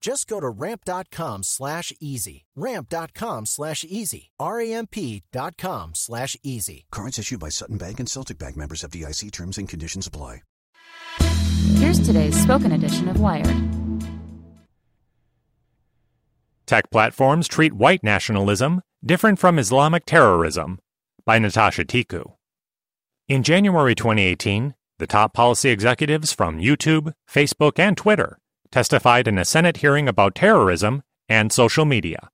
Just go to ramp.com slash easy. Ramp.com slash easy. R-A-M-P.com slash easy. Cards issued by Sutton Bank and Celtic Bank members FDIC terms and conditions apply. Here's today's spoken edition of Wired. Tech platforms treat white nationalism different from Islamic terrorism by Natasha Tiku. In January 2018, the top policy executives from YouTube, Facebook, and Twitter testified in a Senate hearing about terrorism and social media,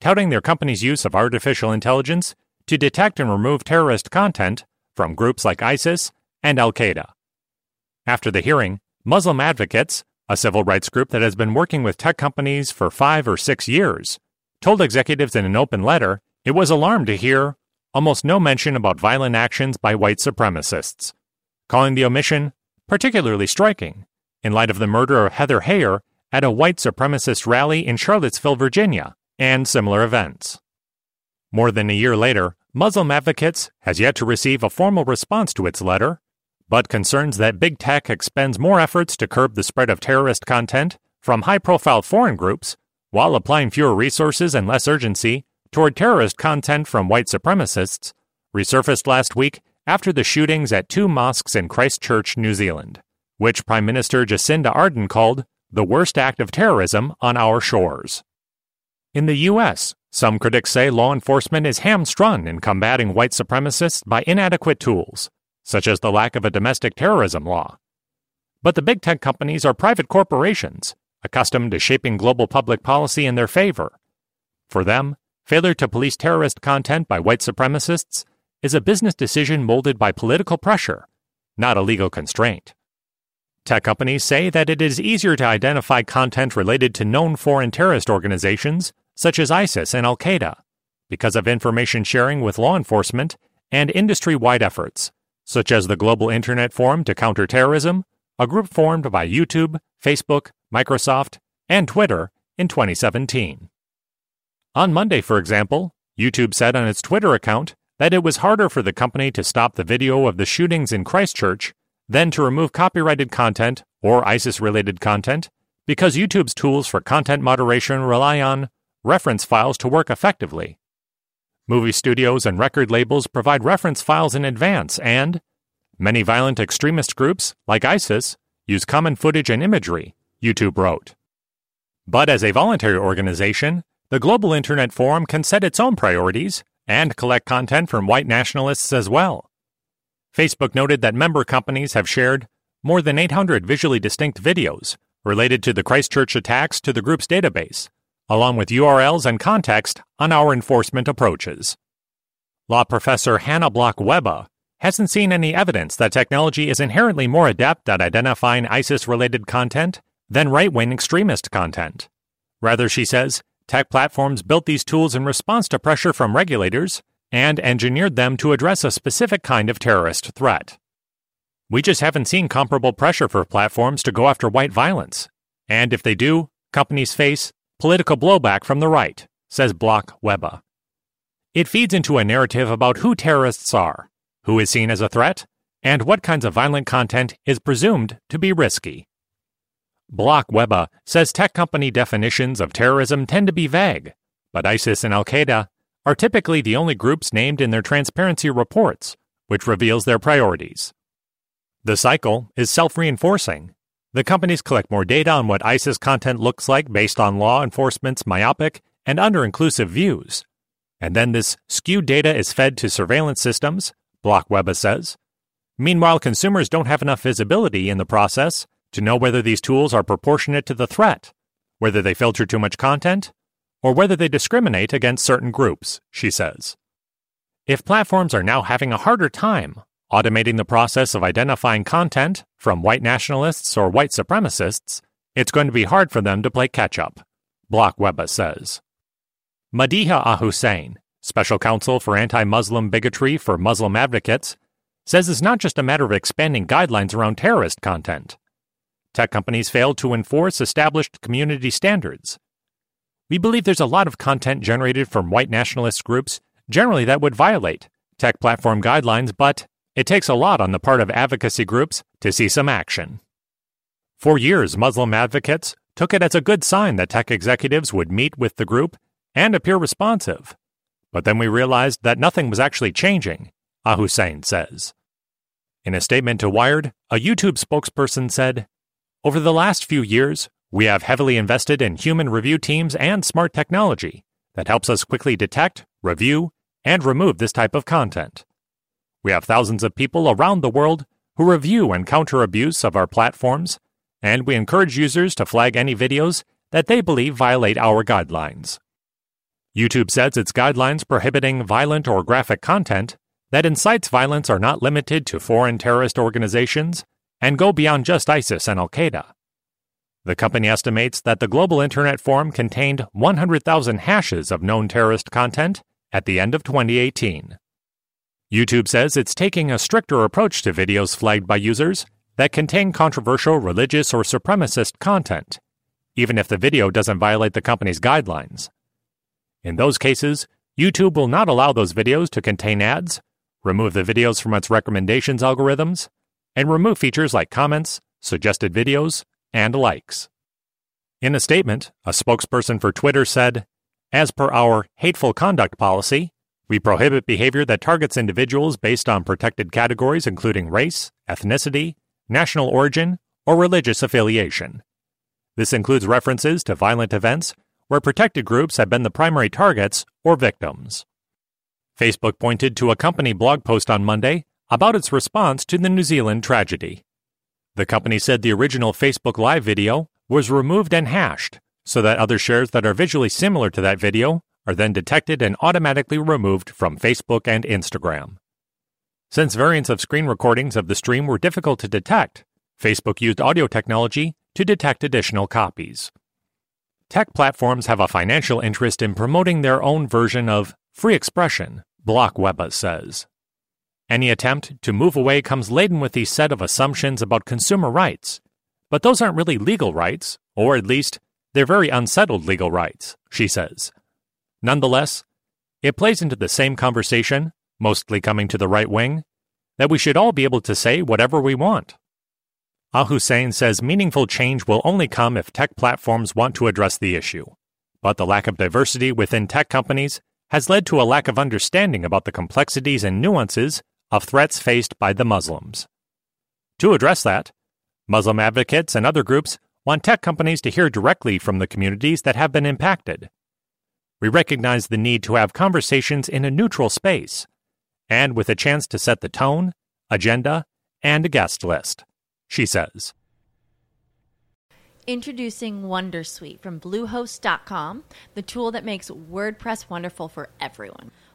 touting their company's use of artificial intelligence to detect and remove terrorist content from groups like ISIS and Al Qaeda. After the hearing, Muslim Advocates, a civil rights group that has been working with tech companies for five or six years, told executives in an open letter it was alarmed to hear almost no mention about violent actions by white supremacists, calling the omission particularly striking in light of the murder of Heather Heyer at a white supremacist rally in Charlottesville, Virginia, and similar events. More than a year later, Muslim Advocates has yet to receive a formal response to its letter, but concerns that big tech expends more efforts to curb the spread of terrorist content from high profile foreign groups while applying fewer resources and less urgency toward terrorist content from white supremacists resurfaced last week after the shootings at two mosques in Christchurch, New Zealand which Prime Minister Jacinda Ardern called the worst act of terrorism on our shores. In the U.S., some critics say law enforcement is hamstrung in combating white supremacists by inadequate tools, such as the lack of a domestic terrorism law. But the big tech companies are private corporations, accustomed to shaping global public policy in their favor. For them, failure to police terrorist content by white supremacists is a business decision molded by political pressure, not a legal constraint. Tech companies say that it is easier to identify content related to known foreign terrorist organizations, such as ISIS and Al Qaeda, because of information sharing with law enforcement and industry wide efforts, such as the Global Internet Forum to Counter Terrorism, a group formed by YouTube, Facebook, Microsoft, and Twitter in 2017. On Monday, for example, YouTube said on its Twitter account that it was harder for the company to stop the video of the shootings in Christchurch then to remove copyrighted content or ISIS related content because YouTube's tools for content moderation rely on reference files to work effectively. Movie studios and record labels provide reference files in advance, and many violent extremist groups, like ISIS, use common footage and imagery, YouTube wrote. But as a voluntary organization, the Global Internet Forum can set its own priorities and collect content from white nationalists as well. Facebook noted that member companies have shared more than 800 visually distinct videos related to the Christchurch attacks to the group's database, along with URLs and context on our enforcement approaches. Law professor Hannah Bloch-Wehba hasn't seen any evidence that technology is inherently more adept at identifying ISIS related content than right wing extremist content. Rather, she says, tech platforms built these tools in response to pressure from regulators and engineered them to address a specific kind of terrorist threat. We just haven't seen comparable pressure for platforms to go after white violence. And if they do, companies face political blowback from the right, says Bloch-Wehba. It feeds into a narrative about who terrorists are, who is seen as a threat, and what kinds of violent content is presumed to be risky. Bloch-Wehba says tech company definitions of terrorism tend to be vague, but ISIS and Al Qaeda are typically the only groups named in their transparency reports, which reveals their priorities. The cycle is self reinforcing. The companies collect more data on what ISIS content looks like based on law enforcement's myopic and under inclusive views. And then this skewed data is fed to surveillance systems, Bloch-Wehba says. Meanwhile, consumers don't have enough visibility in the process to know whether these tools are proportionate to the threat, whether they filter too much content, or whether they discriminate against certain groups, she says. If platforms are now having a harder time automating the process of identifying content from white nationalists or white supremacists, it's going to be hard for them to play catch up, Bloch-Wehba says. Madihha Ahussain, special counsel for anti Muslim bigotry for Muslim advocates, says it's not just a matter of expanding guidelines around terrorist content. Tech companies failed to enforce established community standards. We believe there's a lot of content generated from white nationalist groups, generally that would violate tech platform guidelines, but it takes a lot on the part of advocacy groups to see some action. For years, Muslim advocates took it as a good sign that tech executives would meet with the group and appear responsive. But then we realized that nothing was actually changing, Ahussain says. In a statement to Wired, a YouTube spokesperson said, over the last few years, we have heavily invested in human review teams and smart technology that helps us quickly detect, review, and remove this type of content. We have thousands of people around the world who review and counter abuse of our platforms, and we encourage users to flag any videos that they believe violate our guidelines. YouTube says its guidelines prohibiting violent or graphic content that incites violence are not limited to foreign terrorist organizations and go beyond just ISIS and Al Qaeda. The company estimates that the global Internet Forum contained 100,000 hashes of known terrorist content at the end of 2018. YouTube says it's taking a stricter approach to videos flagged by users that contain controversial religious or supremacist content, even if the video doesn't violate the company's guidelines. In those cases, YouTube will not allow those videos to contain ads, remove the videos from its recommendations algorithms, and remove features like comments, suggested videos, and likes. In a statement, a spokesperson for Twitter said, As per our hateful conduct policy, we prohibit behavior that targets individuals based on protected categories including race, ethnicity, national origin, or religious affiliation. This includes references to violent events where protected groups have been the primary targets or victims. Facebook pointed to a company blog post on Monday about its response to the New Zealand tragedy. The company said the original Facebook Live video was removed and hashed so that other shares that are visually similar to that video are then detected and automatically removed from Facebook and Instagram. Since variants of screen recordings of the stream were difficult to detect, Facebook used audio technology to detect additional copies. Tech platforms have a financial interest in promoting their own version of free expression, Bloch-Wehba says. Any attempt to move away comes laden with the set of assumptions about consumer rights. But those aren't really legal rights, or at least, they're very unsettled legal rights, she says. Nonetheless, it plays into the same conversation, mostly coming to the right wing, that we should all be able to say whatever we want. Ah Ahussain says meaningful change will only come if tech platforms want to address the issue. But the lack of diversity within tech companies has led to a lack of understanding about the complexities and nuances of threats faced by the Muslims. To address that, Muslim advocates and other groups want tech companies to hear directly from the communities that have been impacted. We recognize the need to have conversations in a neutral space and with a chance to set the tone, agenda, and a guest list, she says. Introducing Wondersuite from Bluehost.com, the tool that makes WordPress wonderful for everyone.